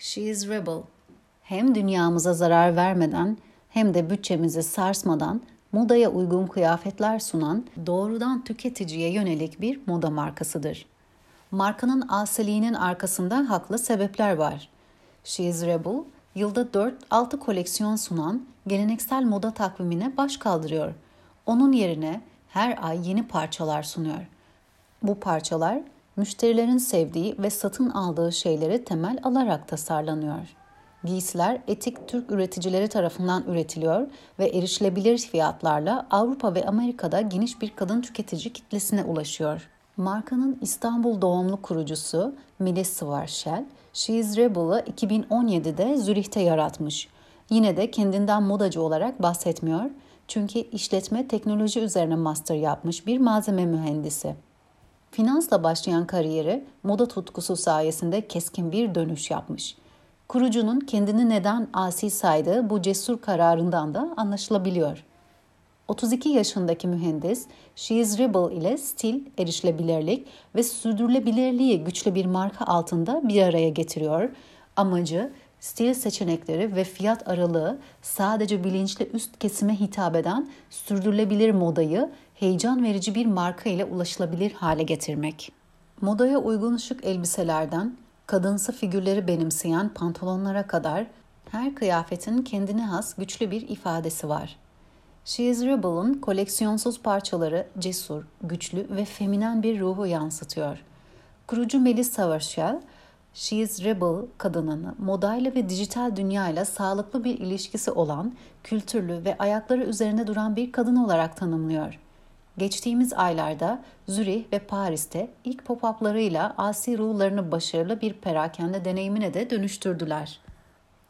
She is rebel. Hem dünyamıza zarar vermeden hem de bütçemizi sarsmadan modaya uygun kıyafetler sunan doğrudan tüketiciye yönelik bir moda markasıdır. Markanın asiliğinin arkasında haklı sebepler var. She is Rebel, yılda 4-6 koleksiyon sunan geleneksel moda takvimine baş kaldırıyor. Onun yerine her ay yeni parçalar sunuyor. Bu parçalar müşterilerin sevdiği ve satın aldığı şeyleri temel alarak tasarlanıyor. Giysiler etik Türk üreticileri tarafından üretiliyor ve erişilebilir fiyatlarla Avrupa ve Amerika'da geniş bir kadın tüketici kitlesine ulaşıyor. Markanın İstanbul doğumlu kurucusu Melis Svarshel, She is Rebel'ı 2017'de Zürih'te yaratmış. Yine de kendinden modacı olarak bahsetmiyor çünkü işletme teknoloji üzerine master yapmış bir malzeme mühendisi. Finansla başlayan kariyeri moda tutkusu sayesinde keskin bir dönüş yapmış. Kurucunun kendini neden asi saydığı bu cesur kararından da anlaşılabiliyor. 32 yaşındaki mühendis, She is Rebel ile stil, erişilebilirlik ve sürdürülebilirliği güçlü bir marka altında bir araya getiriyor. Amacı stil seçenekleri ve fiyat aralığı sadece bilinçli üst kesime hitap eden sürdürülebilir modayı heyecan verici bir marka ile ulaşılabilir hale getirmek. Modaya uygun şık elbiselerden kadınsı figürleri benimseyen pantolonlara kadar her kıyafetin kendine has güçlü bir ifadesi var. She is Rebel'ın koleksiyonsuz parçaları cesur, güçlü ve feminen bir ruhu yansıtıyor. Kurucu Melis Savarshel, She is Rebel kadınını modayla ve dijital dünyayla sağlıklı bir ilişkisi olan, kültürlü ve ayakları üzerine duran bir kadın olarak tanımlıyor. Geçtiğimiz aylarda Zürih ve Paris'te ilk pop-up'larıyla asi ruhlarını başarılı bir perakende deneyimine de dönüştürdüler.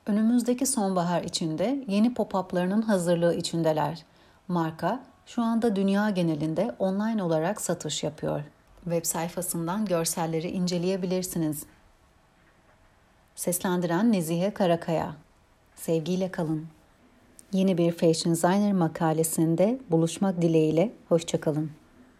Önümüzdeki sonbahar içinde yeni pop-up'larının hazırlığı içindeler. Marka şu anda dünya genelinde online olarak satış yapıyor. Web sayfasından görselleri inceleyebilirsiniz. Seslendiren Nezihe Karakaya. Sevgiyle kalın. Yeni bir Fashion Designer makalesinde buluşmak dileğiyle. Hoşçakalın.